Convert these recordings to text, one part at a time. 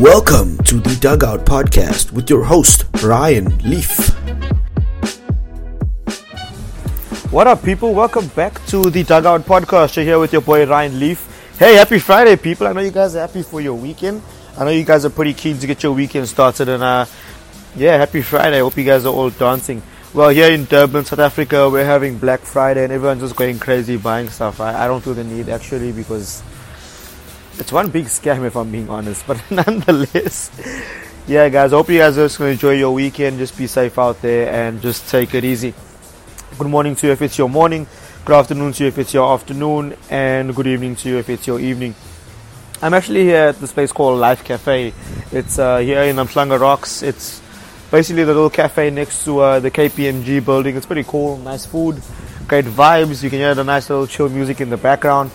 Welcome to the Dugout Podcast with your host, Ryan Leaf. What up, people? Welcome back to the Dugout Podcast. You're here with your boy Ryan Leaf. Hey, happy Friday, people. I know you guys are happy for your weekend. I know you guys are pretty keen to get your weekend started, and uh, yeah, happy Friday. I hope you guys are all dancing. Well, here in Durban, South Africa, we're having Black Friday, and everyone's just going crazy buying stuff. I, I don't feel the need actually because it's one big scam if I'm being honest, but nonetheless, yeah, guys. Hope you guys are just gonna enjoy your weekend. Just be safe out there and just take it easy. Good morning to you if it's your morning. Good afternoon to you if it's your afternoon, and good evening to you if it's your evening. I'm actually here at this place called Life Cafe. It's uh, here in Umhlanga Rocks. It's basically the little cafe next to uh, the KPMG building. It's pretty cool, nice food, great vibes. You can hear the nice little chill music in the background.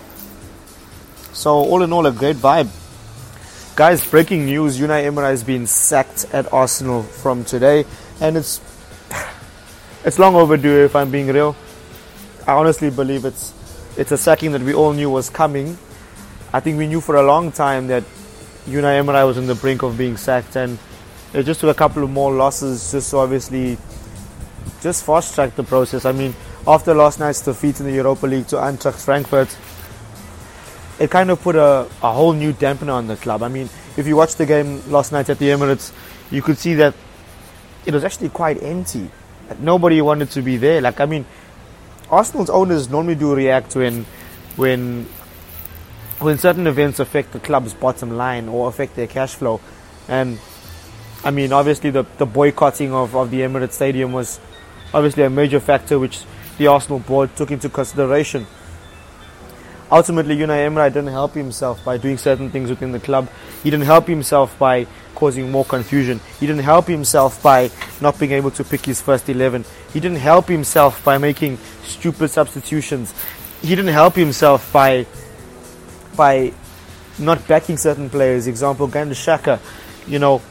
So all in all, a great vibe. Guys, breaking news: Unai Emery has been sacked at Arsenal from today, and it's it's long overdue. If I'm being real, I honestly believe it's it's a sacking that we all knew was coming. I think we knew for a long time that Unai Emery was on the brink of being sacked, and it just took a couple of more losses just to obviously just fast track the process. I mean, after last night's defeat in the Europa League to Eintracht Frankfurt it kind of put a, a whole new dampener on the club. I mean, if you watched the game last night at the Emirates, you could see that it was actually quite empty. Like, nobody wanted to be there. Like, I mean, Arsenal's owners normally do react when, when, when certain events affect the club's bottom line or affect their cash flow. And I mean, obviously, the, the boycotting of, of the Emirates Stadium was obviously a major factor which the Arsenal board took into consideration ultimately Unai Emery didn't help himself by doing certain things within the club. He didn't help himself by causing more confusion. He didn't help himself by not being able to pick his first 11. He didn't help himself by making stupid substitutions. He didn't help himself by by not backing certain players. Example, Granit Xhaka, you know,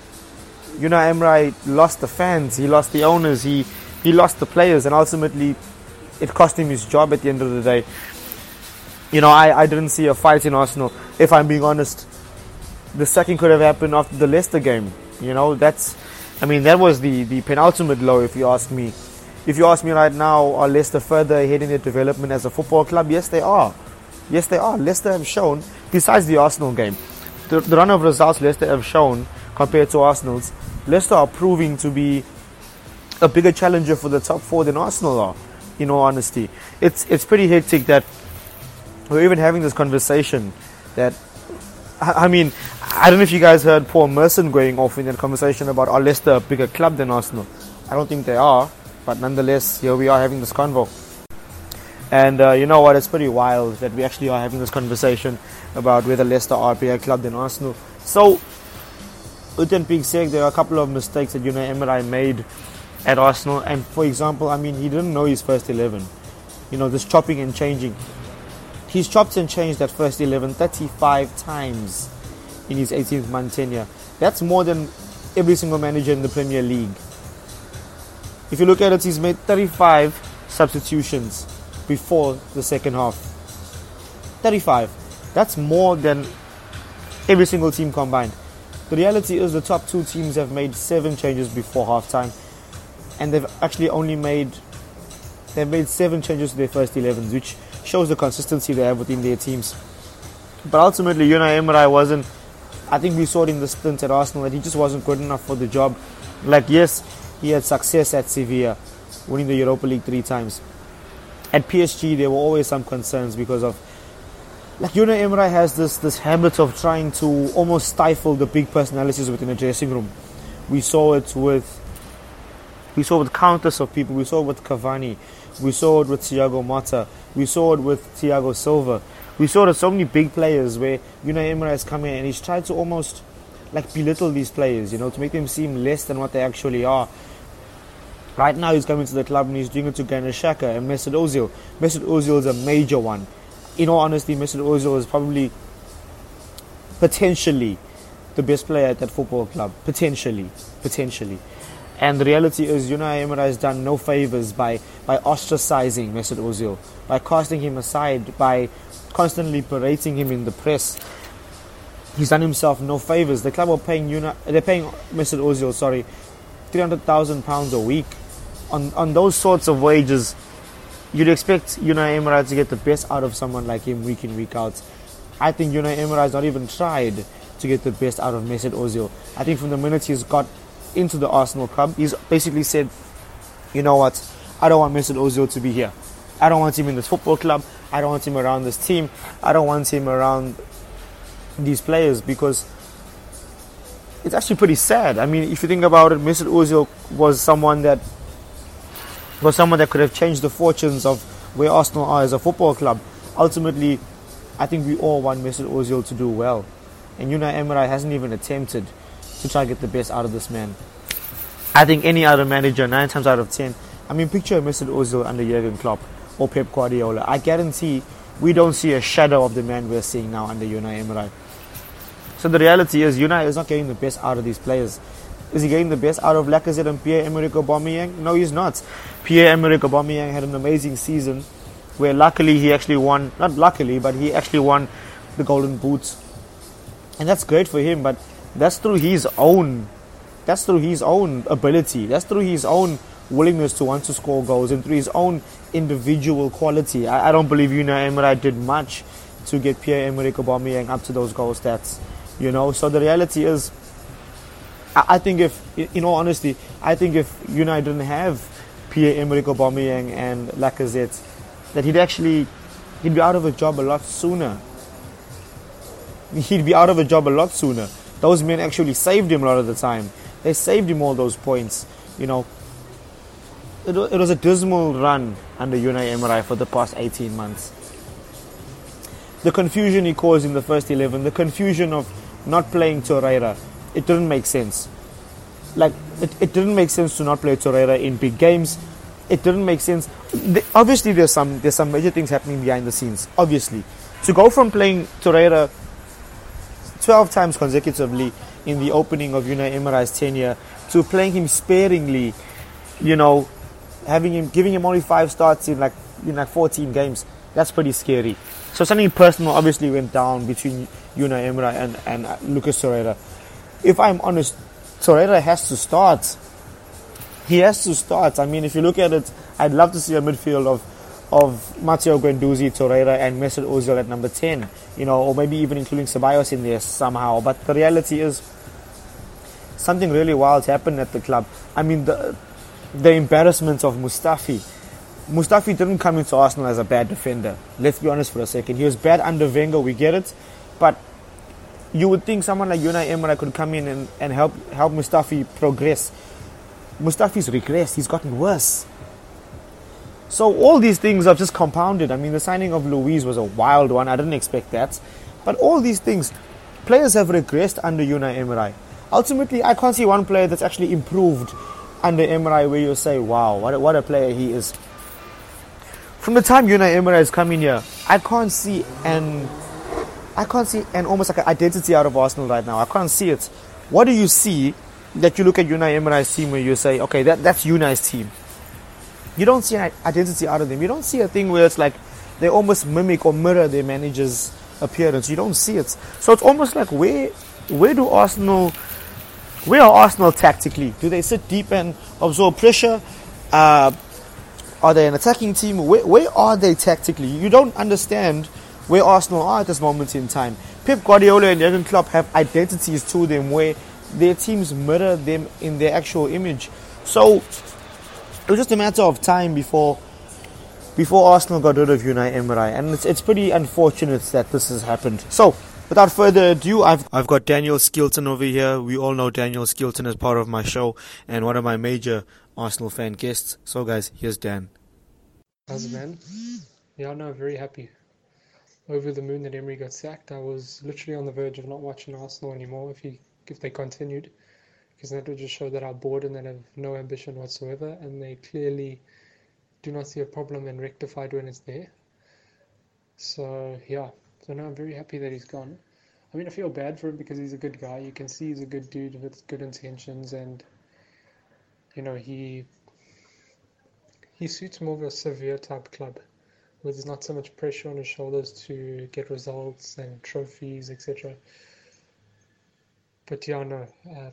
Unai Emery lost the fans, he lost the owners, he, he lost the players, and ultimately it cost him his job at the end of the day you know, I, I didn't see a fight in Arsenal. If I'm being honest, the second could have happened after the Leicester game. You know, that's, I mean, that was the, the penultimate low, if you ask me. If you ask me right now, are Leicester further ahead in their development as a football club? Yes, they are. Yes, they are. Leicester have shown, besides the Arsenal game, the, the run of results Leicester have shown compared to Arsenal's, Leicester are proving to be a bigger challenger for the top four than Arsenal are. In all honesty, it's it's pretty hectic that we're even having this conversation that I mean, I don't know if you guys heard Paul Merson going off in that conversation about are Leicester a bigger club than Arsenal. I don't think they are, but nonetheless, here we are having this convo. And uh, you know what? It's pretty wild that we actually are having this conversation about whether Leicester are a bigger club than Arsenal. So, with that being said, there are a couple of mistakes that Unai Emery made at Arsenal. And for example, I mean, he didn't know his first 11. You know, this chopping and changing He's chopped and changed that first 11 35 times in his 18th month tenure. That's more than every single manager in the Premier League. If you look at it, he's made 35 substitutions before the second half. 35. That's more than every single team combined. The reality is the top two teams have made seven changes before halftime, and they've actually only made they've made seven changes to their first 11s, which shows the consistency they have within their teams. But ultimately, Unai Emery wasn't. I think we saw it in the stint at Arsenal that he just wasn't good enough for the job. Like yes, he had success at Sevilla, winning the Europa League three times. At PSG, there were always some concerns because of like Unai Emery has this this habit of trying to almost stifle the big personalities within the dressing room. We saw it with we saw it with countless of people. We saw it with Cavani. We saw it with Thiago Motta. We saw it with Thiago Silva. We saw it with so many big players where Unai Emery has come in and he's tried to almost like belittle these players, you know, to make them seem less than what they actually are. Right now, he's coming to the club and he's doing it to Granit Xhaka and Mesut Ozil. Mesut Ozil is a major one. In all honesty, Mesut Ozil is probably potentially the best player at that football club. Potentially, potentially. And the reality is, Unai Emery has done no favors by, by ostracizing Mesut Ozil, by casting him aside, by constantly berating him in the press. he's done himself no favors. The club are paying Una, they're paying Mesut Ozil, sorry, three hundred thousand pounds a week. On on those sorts of wages, you'd expect Unai Emery to get the best out of someone like him week in week out. I think Unai Emery has not even tried to get the best out of Mesut Ozil. I think from the minute he's got into the Arsenal club, he's basically said, you know what, I don't want Mesut Ozil to be here. I don't want him in this football club. I don't want him around this team. I don't want him around these players because it's actually pretty sad. I mean, if you think about it, Mesut Ozil was someone that was someone that could have changed the fortunes of where Arsenal are as a football club. Ultimately, I think we all want Mesut Ozil to do well, and Unai Emery hasn't even attempted to try to get the best out of this man. I think any other manager, nine times out of ten, I mean, picture Mesut Ozil under Jurgen Klopp or Pep Guardiola. I guarantee we don't see a shadow of the man we're seeing now under Unai Emery. So the reality is, Unai is not getting the best out of these players. Is he getting the best out of Lacazette and Pierre-Emerick Aubameyang? No, he's not. Pierre-Emerick Aubameyang had an amazing season where luckily he actually won, not luckily, but he actually won the Golden Boots. And that's great for him, but that's through his own, that's through his own ability. That's through his own willingness to want to score goals and through his own individual quality. I, I don't believe Unai Emery did much to get Pierre-Emerick Aubameyang up to those goal stats. You know, so the reality is, I, think if, in all honesty, I think if Unai didn't have Pierre-Emerick Aubameyang and Lacazette, that he'd actually he'd be out of a job a lot sooner. He'd be out of a job a lot sooner. Those men actually saved him a lot of the time. They saved him all those points. You know, it, it was a dismal run under Unai Emery for the past 18 months. The confusion he caused in the first 11, the confusion of not playing Torreira, it didn't make sense. Like, it, it didn't make sense to not play Torreira in big games. It didn't make sense. The, obviously, there's some there's some major things happening behind the scenes. Obviously, to go from playing Torreira 12 times consecutively in the opening of Unai Emery's tenure to playing him sparingly, you know, having him giving him only five starts in like in like 14 games, that's pretty scary. So something personal obviously went down between Unai Emery and, and uh, Lucas Torreira. If I'm honest, Torreira has to start. He has to start. I mean, if you look at it, I'd love to see a midfield of of Matteo Guendouzi, Torreira, and Mesut Ozil at number 10. You know, or maybe even including Ceballos in there somehow. But the reality is, something really wild happened at the club. I mean, the the embarrassment of Mustafi. Mustafi didn't come into Arsenal as a bad defender. Let's be honest for a second. He was bad under Wenger, we get it. But you would think someone like Unai Emery could come in and, and help help Mustafi progress. Mustafi's regressed. He's gotten worse. So all these things have just compounded. I mean, the signing of Luiz was a wild one. I didn't expect that. But all these things, players have regressed under Unai Emery. Ultimately, I can't see one player that's actually improved under Emery where you say, wow, what a, what a player he is. From the time Unai Emery has come in here, I can't see an I can't see an almost like an identity out of Arsenal right now. I can't see it. What do you see that you look at Unai Emery's team where you say, okay, that, that's Unai's team? You don't see an identity out of them. You don't see a thing where it's like they almost mimic or mirror their manager's appearance. You don't see it. So it's almost like where where do Arsenal where are Arsenal tactically? Do they sit deep and absorb pressure? Uh, are they an attacking team? Where, where are they tactically? You don't understand where Arsenal are at this moment in time. Pep Guardiola and Jurgen Klopp have identities to them where their teams mirror them in their actual image. So it was just a matter of time before before Arsenal got rid of Unai Emery, and it's, it's pretty unfortunate that this has happened. So without further ado, I've I've got Daniel Skilton over here. We all know Daniel Skilton as part of my show and one of my major Arsenal fan guests. So, guys, here's Dan. How's it, man? Yeah, no, very happy. Over the moon that Emery got sacked. I was literally on the verge of not watching Arsenal anymore if he if they continued, because that would just show that I'm bored and that have no ambition whatsoever, and they clearly do not see a problem and rectified when it's there. So yeah, so now I'm very happy that he's gone. I mean, I feel bad for him because he's a good guy. You can see he's a good dude with good intentions, and you know he he suits more of a severe type club, where there's not so much pressure on his shoulders to get results and trophies, etc. but yeah, no, uh,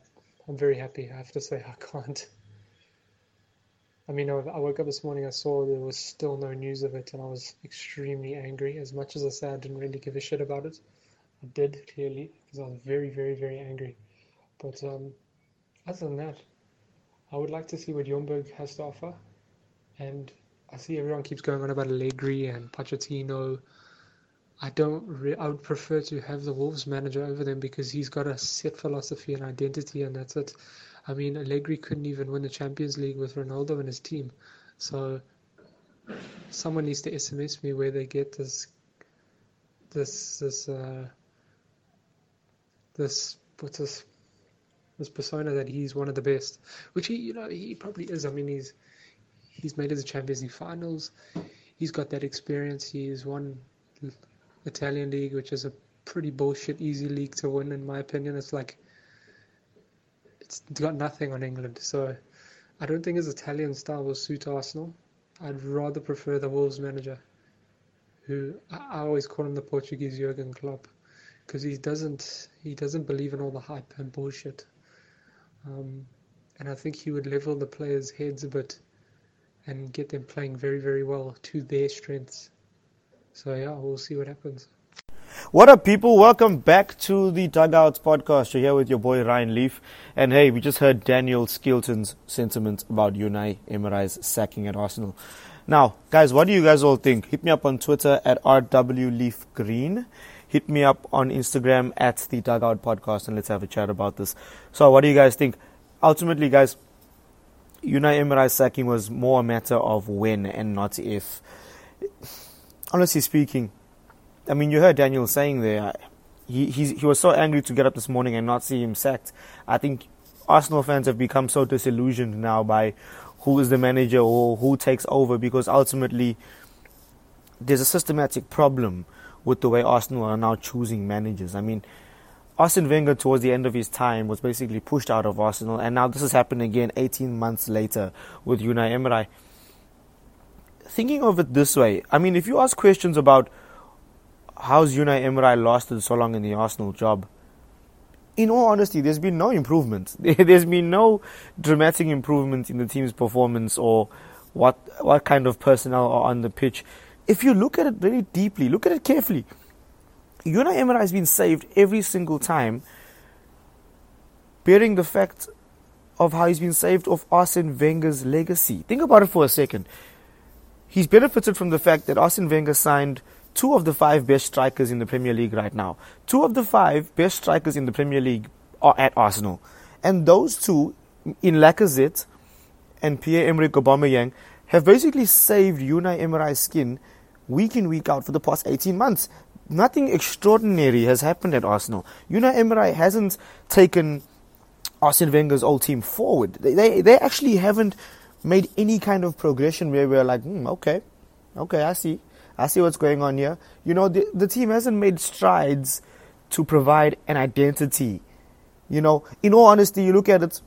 I'm very happy. I have to say, I can't. I mean, I woke up this morning, I saw there was still no news of it, and I was extremely angry. As much as I said I didn't really give a shit about it, I did clearly because I was very, very, very angry. But um, other than that, I would like to see what Ljungberg has to offer. And I see everyone keeps going on about Allegri and Pochettino. I don't. Re- I would prefer to have the Wolves manager over them because he's got a set philosophy and identity, and that's it. I mean, Allegri couldn't even win the Champions League with Ronaldo and his team. So someone needs to SMS me where they get this, this, this, uh, this, what's this, this persona that he's one of the best, which he, you know, he probably is. I mean, he's he's made it to Champions League finals. He's got that experience. He's won Italian league, which is a pretty bullshit easy league to win, in my opinion. It's like it's got nothing on England, so I don't think his Italian style will suit Arsenal. I'd rather prefer the Wolves manager, who I always call him the Portuguese Jurgen Klopp, because he doesn't he doesn't believe in all the hype and bullshit. Um, and I think he would level the players' heads a bit and get them playing very, very well to their strengths. So yeah, we'll see what happens. What up, people? Welcome back to the Dugouts podcast. You're here with your boy Ryan Leaf. And hey, we just heard Daniel Skilton's sentiments about Unai Emery's sacking at Arsenal. Now, guys, what do you guys all think? Hit me up on Twitter at RWLeafGreen. Hit me up on Instagram at the Dugout Podcast and let's have a chat about this. So, what do you guys think? Ultimately, guys, Unai Emery's sacking was more a matter of when and not if. Honestly speaking, I mean, you heard Daniel saying there, he, he was so angry to get up this morning and not see him sacked. I think Arsenal fans have become so disillusioned now by who is the manager or who takes over because ultimately there's a systematic problem with the way Arsenal are now choosing managers. I mean, Arsene Wenger, towards the end of his time, was basically pushed out of Arsenal, and now this has happened again 18 months later with Unai Emery. Thinking of it this way, I mean, if you ask questions about how's Unai Emery lasted so long in the Arsenal job, in all honesty, there's been no improvement. There's been no dramatic improvement in the team's performance or what what kind of personnel are on the pitch. If you look at it very deeply, look at it carefully Unai Emery has been saved every single time, bearing the fact of how he's been saved of Arsene Wenger's legacy. Think about it for a second. He's benefited from the fact that Arsene Wenger signed two of the five best strikers in the Premier League right now. Two of the five best strikers in the Premier League are at Arsenal. And those two, in Lacazette and Pierre-Emerick Aubameyang, have basically saved Unai Emery's skin week in, week out for the past 18 months nothing extraordinary has happened at Arsenal. Unai Emery hasn't taken Arsene Wenger's old team forward. They, they, they actually haven't made any kind of progression where we're like, hmm, okay, okay, I see. I see what's going on here. You know, the, the team hasn't made strides to provide an identity. You know, in all honesty, you look at it,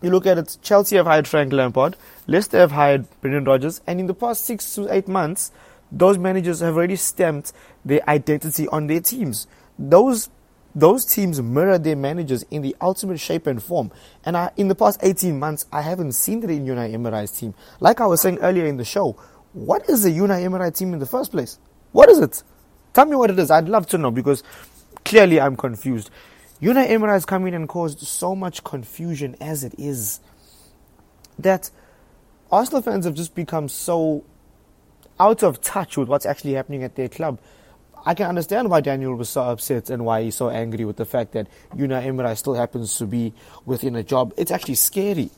you look at it, Chelsea have hired Frank Lampard, Leicester have hired Brendan Rodgers, and in the past six to eight months, those managers have already stamped their identity on their teams. Those those teams mirror their managers in the ultimate shape and form. And I, in the past 18 months, I haven't seen that in Unai Emery's team. Like I was saying earlier in the show, what is the Unai Emery team in the first place? What is it? Tell me what it is. I'd love to know because clearly I'm confused. Unai Emery has come in and caused so much confusion as it is that Arsenal fans have just become so out of touch with what's actually happening at their club. I can understand why Daniel was so upset and why he's so angry with the fact that Unai Emery still happens to be within a job. It's actually scary.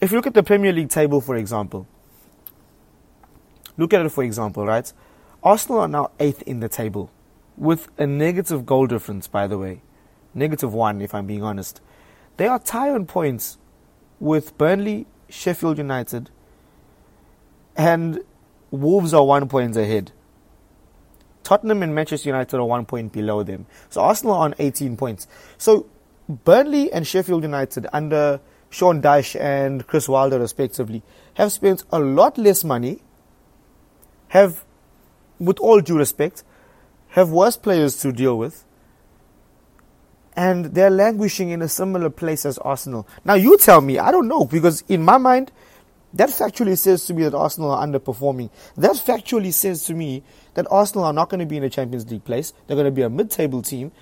If you look at the Premier League table, for example, look at it for example, right? Arsenal are now eighth in the table with a negative goal difference, by the way. Negative one, if I'm being honest. They are tied on points with Burnley, Sheffield United, and Wolves are one point ahead. Tottenham and Manchester United are one point below them. So Arsenal are on 18 points. So Burnley and Sheffield United under Sean Dyche and Chris Wilder respectively have spent a lot less money, have, with all due respect, have worse players to deal with, and they're languishing in a similar place as Arsenal. Now you tell me, I don't know, because in my mind, that factually says to me that Arsenal are underperforming. That factually says to me that Arsenal are not going to be in a Champions League place. They're going to be a mid-table team.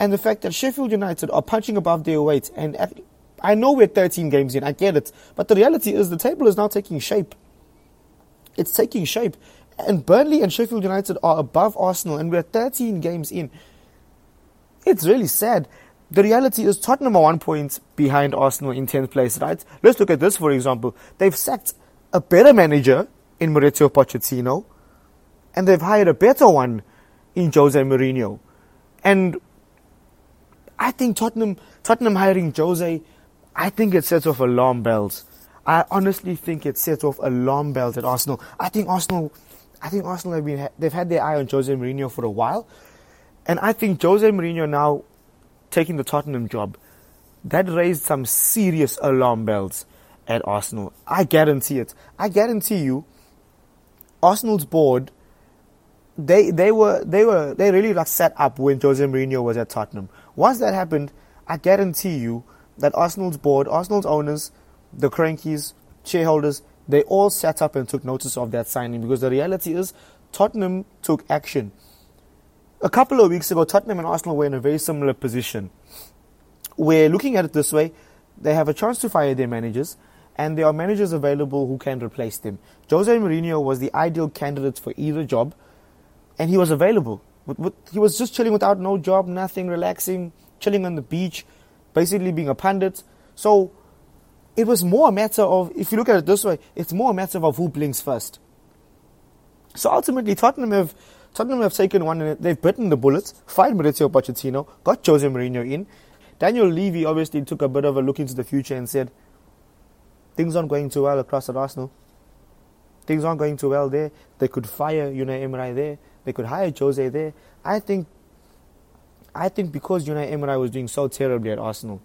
And the fact that Sheffield United are punching above their weight, and I know we're 13 games in, I get it, but the reality is the table is now taking shape. It's taking shape. And Burnley and Sheffield United are above Arsenal, and we're 13 games in. It's really sad. The reality is Tottenham are one point behind Arsenal in 10th place, right? Let's look at this, for example. They've sacked a better manager in Mauricio Pochettino, and they've hired a better one in Jose Mourinho. And I think Tottenham, Tottenham hiring Jose, I think it sets off alarm bells. I honestly think it sets off alarm bells at Arsenal. I think Arsenal, I think Arsenal have been, they've had their eye on Jose Mourinho for a while. And I think Jose Mourinho now taking the Tottenham job, that raised some serious alarm bells at Arsenal. I guarantee it. I guarantee you, Arsenal's board, they they were they were they really like set up when Jose Mourinho was at Tottenham. Once that happened, I guarantee you that Arsenal's board, Arsenal's owners, the Kroenkes, shareholders, they all sat up and took notice of that signing because the reality is Tottenham took action a couple of weeks ago, Tottenham and Arsenal were in a very similar position. We're looking at it this way they have a chance to fire their managers, and there are managers available who can replace them. Jose Mourinho was the ideal candidate for either job, and he was available. He was just chilling without no job, nothing, relaxing, chilling on the beach, basically being a pundit. So it was more a matter of, if you look at it this way, it's more a matter of who blinks first. So ultimately, Tottenham have Tottenham have taken one and they've bitten the bullets, fired Mauricio Pochettino, got Jose Mourinho in. Daniel Levy obviously took a bit of a look into the future and said, things aren't going too well across at Arsenal. Things aren't going too well there. They could fire Unai Emery there. They could hire Jose there. I think, I think because Unai Emery was doing so terribly at Arsenal,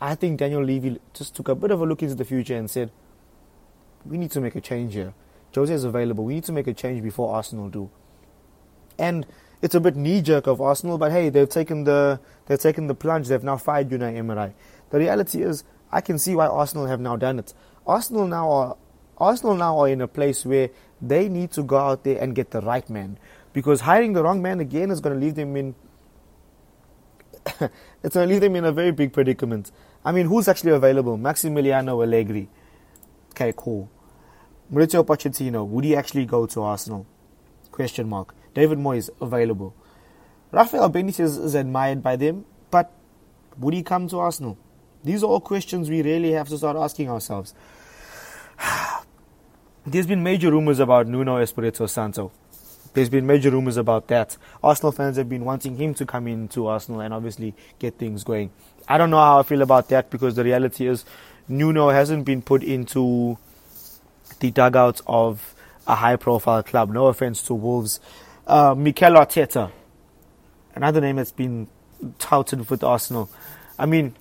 I think Daniel Levy just took a bit of a look into the future and said, we need to make a change here. Jose is available. We need to make a change before Arsenal do. And it's a bit knee jerk of Arsenal, but hey, they've taken the they've taken the plunge. They've now fired Unai Emery. The reality is, I can see why Arsenal have now done it. Arsenal now are Arsenal now are in a place where they need to go out there and get the right man, because hiring the wrong man again is going to leave them in. it's going to leave them in a very big predicament. I mean, who's actually available? Maximiliano Allegri. Okay, cool. Mauricio Pochettino, would he actually go to Arsenal? Question mark. David Moyes available. Rafael Benitez is admired by them, but would he come to Arsenal? These are all questions we really have to start asking ourselves. There's been major rumors about Nuno Espirito Santo. There's been major rumors about that. Arsenal fans have been wanting him to come into Arsenal and obviously get things going. I don't know how I feel about that because the reality is Nuno hasn't been put into the dugouts of a high profile club. No offense to Wolves uh, Mikel Arteta, another name that's been touted with Arsenal. I mean,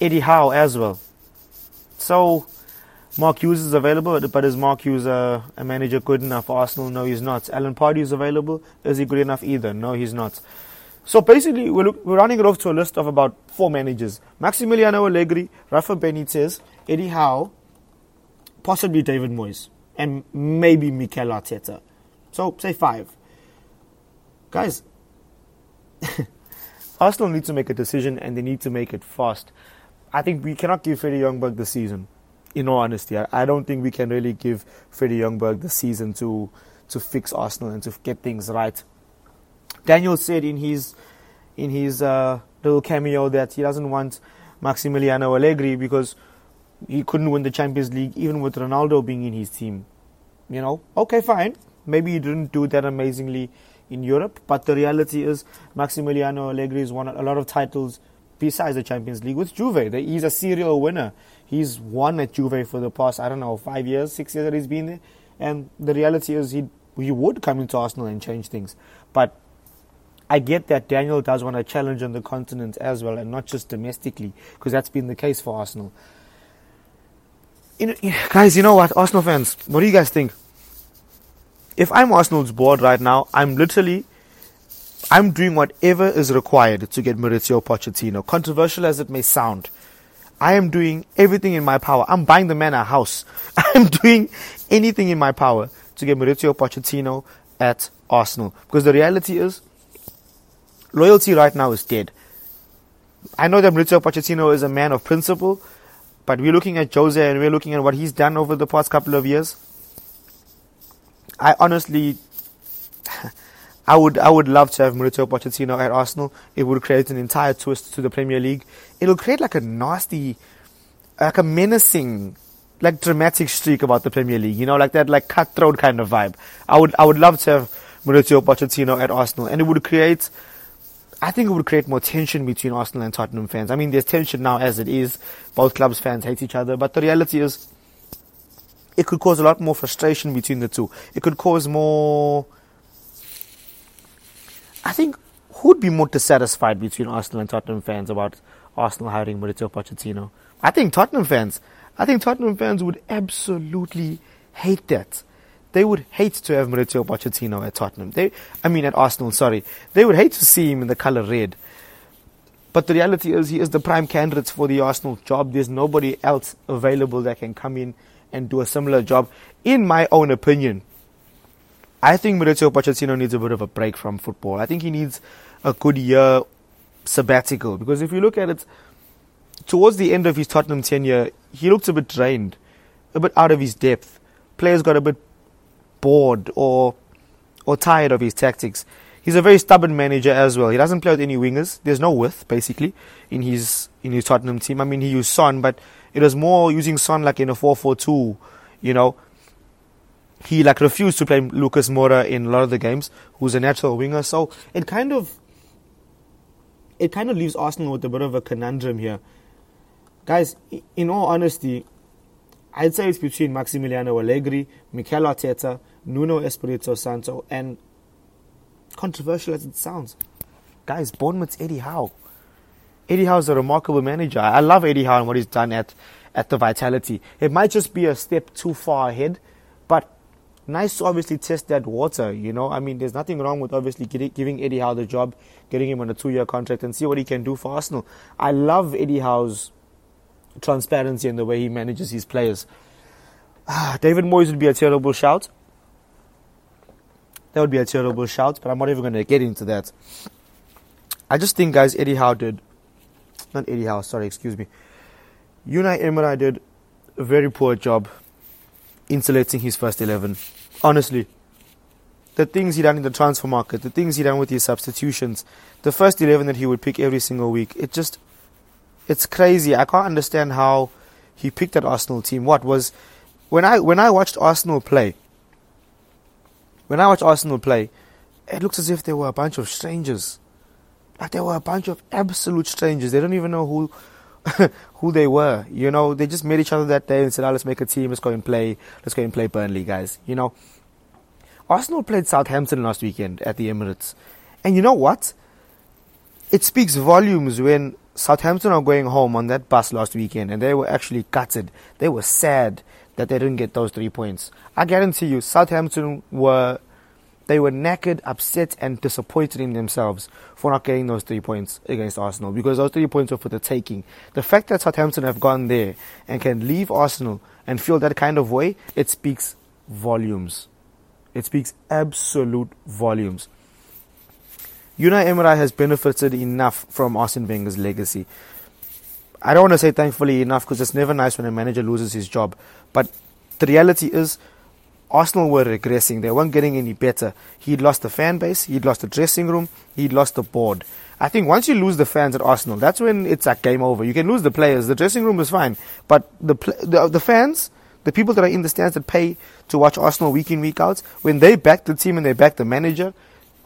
Eddie Howe as well. So, Mark Hughes is available, but is Mark Hughes a, a manager good enough for Arsenal? No, he's not. Alan Pardew is available. Is he good enough either? No, he's not. So basically, we're, look, we're running it off to a list of about four managers: Maximiliano Allegri, Rafa Benitez, Eddie Howe, possibly David Moyes, and maybe Mikel Arteta. So say five. Guys, Arsenal need to make a decision and they need to make it fast. I think we cannot give Freddie Ljungberg the season. In all honesty, I, I don't think we can really give Freddie Ljungberg the season to to fix Arsenal and to get things right. Daniel said in his in his uh, little cameo that he doesn't want Maximiliano Allegri because he couldn't win the Champions League even with Ronaldo being in his team. You know, okay, fine. Maybe he didn't do that amazingly in Europe. But the reality is, Maximiliano Allegri has won a lot of titles besides the Champions League with Juve. He's a serial winner. He's won at Juve for the past, I don't know, five years, six years that he's been there. And the reality is, he he would come into Arsenal and change things. But I get that Daniel does want to challenge on the continent as well, and not just domestically, because that's been the case for Arsenal. You know, guys, you know what, Arsenal fans, what do you guys think? If I'm Arsenal's board right now, I'm literally, I'm doing whatever is required to get Maurizio Pochettino. Controversial as it may sound, I am doing everything in my power. I'm buying the man a house. I'm doing anything in my power to get Maurizio Pochettino at Arsenal. Because the reality is, loyalty right now is dead. I know that Maurizio Pochettino is a man of principle, but we're looking at Jose and we're looking at what he's done over the past couple of years. I honestly, I would, I would love to have Mauricio Pochettino at Arsenal. It would create an entire twist to the Premier League. It'll create like a nasty, like a menacing, like dramatic streak about the Premier League. You know, like that, like cutthroat kind of vibe. I would, I would love to have Mauricio Pochettino at Arsenal, and it would create. I think it would create more tension between Arsenal and Tottenham fans. I mean, there's tension now as it is. Both clubs fans hate each other, but the reality is, it could cause a lot more frustration between the two. It could cause more. I think who'd be more dissatisfied between Arsenal and Tottenham fans about Arsenal hiring Mauricio Pochettino? I think Tottenham fans. I think Tottenham fans would absolutely hate that. They would hate to have Mauricio Pochettino at Tottenham. They, I mean, at Arsenal. Sorry, they would hate to see him in the color red. But the reality is, he is the prime candidate for the Arsenal job. There's nobody else available that can come in and do a similar job, in my own opinion. I think Mauricio Pochettino needs a bit of a break from football. I think he needs a good year sabbatical because if you look at it, towards the end of his Tottenham tenure, he looked a bit drained, a bit out of his depth. Players got a bit bored or or tired of his tactics. He's a very stubborn manager as well. He doesn't play with any wingers. There's no width basically in his in his Tottenham team. I mean, he used Son, but it was more using Son like in a 4-4-2. You know, he like refused to play Lucas Moura in a lot of the games, who's a natural winger. So it kind of it kind of leaves Arsenal with a bit of a conundrum here, guys. In all honesty, I'd say it's between Maximiliano Allegri, Mikel Arteta, Nuno Espirito Santo, and controversial as it sounds, guys, Bournemouth's Eddie Howe. Eddie Howe is a remarkable manager. I love Eddie Howe and what he's done at, at the Vitality. It might just be a step too far ahead, but nice to obviously test that water, you know. I mean, there's nothing wrong with obviously giving Eddie Howe the job, getting him on a two year contract, and see what he can do for Arsenal. I love Eddie Howe's transparency and the way he manages his players. Ah, David Moyes would be a terrible shout. That would be a terrible shout, but I'm not even going to get into that. I just think, guys, Eddie Howe did, not Eddie Howe, sorry, excuse me. Unai Emery did a very poor job insulating his first 11. Honestly. The things he done in the transfer market, the things he done with his substitutions, the first 11 that he would pick every single week, it just, it's crazy. I can't understand how he picked that Arsenal team. What was, when I, when I watched Arsenal play, when I watched Arsenal play, it looks as if they were a bunch of strangers. Like they were a bunch of absolute strangers. They don't even know who who they were. You know, they just met each other that day and said, oh, let's make a team, let's go and play, let's go and play Burnley, guys. You know, Arsenal played Southampton last weekend at the Emirates. And you know what? It speaks volumes when Southampton are going home on that bus last weekend and they were actually gutted. They were sad that they didn't get those three points. I guarantee you, Southampton were they were knackered, upset, and disappointed in themselves for not getting those three points against Arsenal because those three points were for the taking. The fact that Southampton have gone there and can leave Arsenal and feel that kind of way, it speaks volumes. It speaks absolute volumes. Unai Emery has benefited enough from Arsene Wenger's legacy. I don't want to say thankfully enough because it's never nice when a manager loses his job. But the reality is, Arsenal were regressing. They weren't getting any better. He'd lost the fan base, he'd lost the dressing room, he'd lost the board. I think once you lose the fans at Arsenal, that's when it's a game over. You can lose the players. The dressing room is fine, but the the, the fans, the people that are in the stands that pay to watch Arsenal week in week out, when they back the team and they back the manager,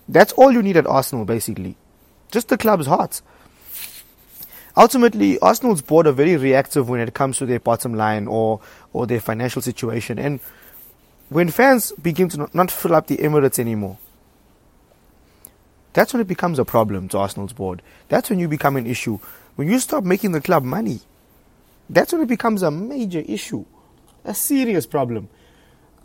that's all you need at Arsenal basically, just the club's heart. Ultimately, Arsenal's board are very reactive when it comes to their bottom line or or their financial situation, and when fans begin to not fill up the Emirates anymore, that's when it becomes a problem to Arsenal's board. That's when you become an issue. When you stop making the club money, that's when it becomes a major issue, a serious problem.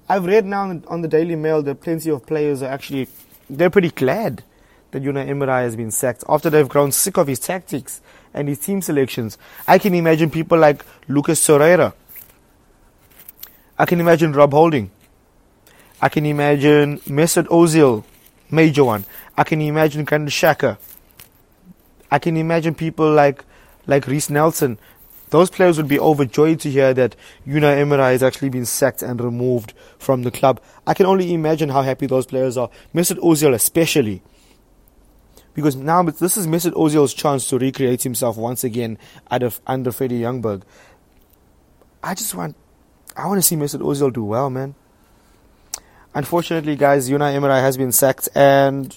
I've read now on the Daily Mail that plenty of players are actually, they're pretty glad that Unai Emery has been sacked after they've grown sick of his tactics and his team selections. I can imagine people like Lucas Torreira. I can imagine Rob Holding. I can imagine Mesut Ozil, major one. I can imagine Granit Xhaka. I can imagine people like like Reiss Nelson. Those players would be overjoyed to hear that Unai Emery has actually been sacked and removed from the club. I can only imagine how happy those players are. Mesut Ozil especially. Because now this is Mesut Ozil's chance to recreate himself once again out of, under Freddie Ljungberg. I just want, I want to see Mesut Ozil do well, man. Unfortunately, guys, Unai Emery has been sacked, and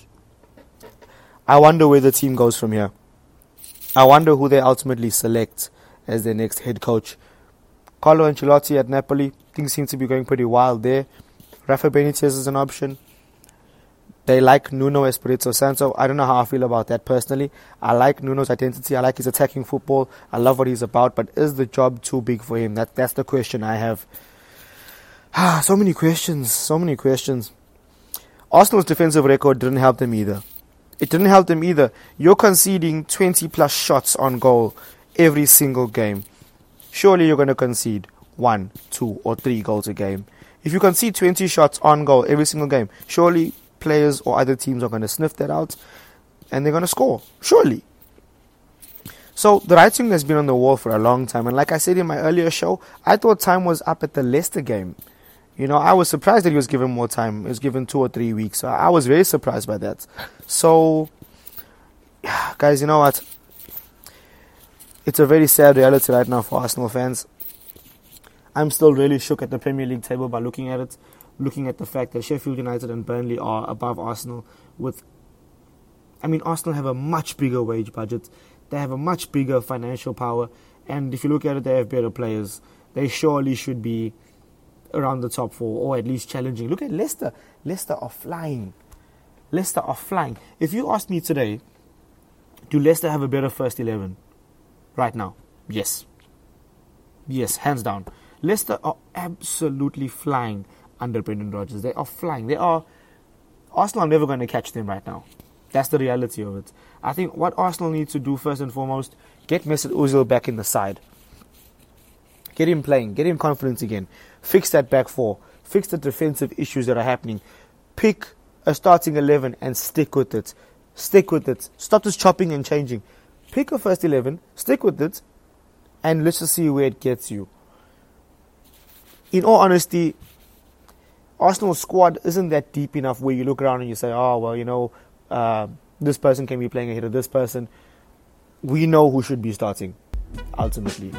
I wonder where the team goes from here. I wonder who they ultimately select as their next head coach. Carlo Ancelotti at Napoli, things seem to be going pretty wild there. Rafa Benitez is an option. They like Nuno Espirito Santo. I don't know how I feel about that personally. I like Nuno's identity. I like his attacking football. I love what he's about. But is the job too big for him? That that's the question I have. Ah, so many questions. So many questions. Arsenal's defensive record didn't help them either. It didn't help them either. You're conceding 20 plus shots on goal every single game. Surely you're going to concede one, two, or three goals a game. If you concede 20 shots on goal every single game, surely players or other teams are going to sniff that out and they're going to score. Surely. So the writing has been on the wall for a long time. And like I said in my earlier show, I thought time was up at the Leicester game. You know, I was surprised that he was given more time. He was given two or three weeks. So I was very surprised by that. So, guys, you know what? It's a very sad reality right now for Arsenal fans. I'm still really shook at the Premier League table by looking at it, looking at the fact that Sheffield United and Burnley are above Arsenal with I mean Arsenal have a much bigger wage budget. They have a much bigger financial power and if you look at it they have better players. They surely should be around the top 4 or at least challenging. Look at Leicester. Leicester are flying. Leicester are flying. If you ask me today, do Leicester have a better first 11? right now. Yes. Yes, hands down. Leicester are absolutely flying under Brendan Rodgers. They are flying. They are. Arsenal are never going to catch them right now. That's the reality of it. I think what Arsenal needs to do first and foremost, get Mesut Ozil back in the side. Get him playing. Get him confidence again. Fix that back four. Fix the defensive issues that are happening. Pick a starting 11 and stick with it. Stick with it. Stop this chopping and changing. Pick a first 11, stick with it, and let's just see where it gets you. In all honesty, Arsenal's squad isn't that deep enough where you look around and you say, oh, well, you know, uh, this person can be playing ahead of this person. We know who should be starting, ultimately.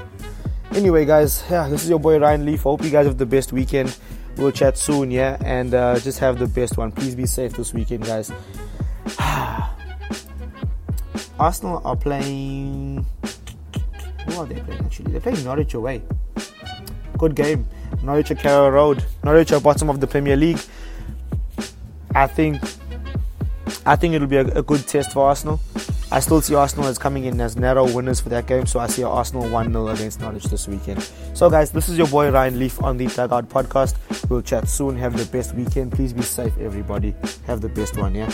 Anyway, guys, yeah, this is your boy Ryan Leaf. I Hope you guys have the best weekend. We'll chat soon, yeah, and uh, just have the best one. Please be safe this weekend, guys. Arsenal are playing. Who are they playing actually? They're playing Norwich away. Good game. Norwich at Carrow Road. Norwich are bottom of the Premier League. I think. I think it'll be a, a good test for Arsenal. I still see Arsenal as coming in as narrow winners for that game, so I see Arsenal 1 0 against Norwich this weekend. So, guys, this is your boy Ryan Leaf on the Dugout Podcast. We'll chat soon. Have the best weekend. Please be safe, everybody. Have the best one, yeah?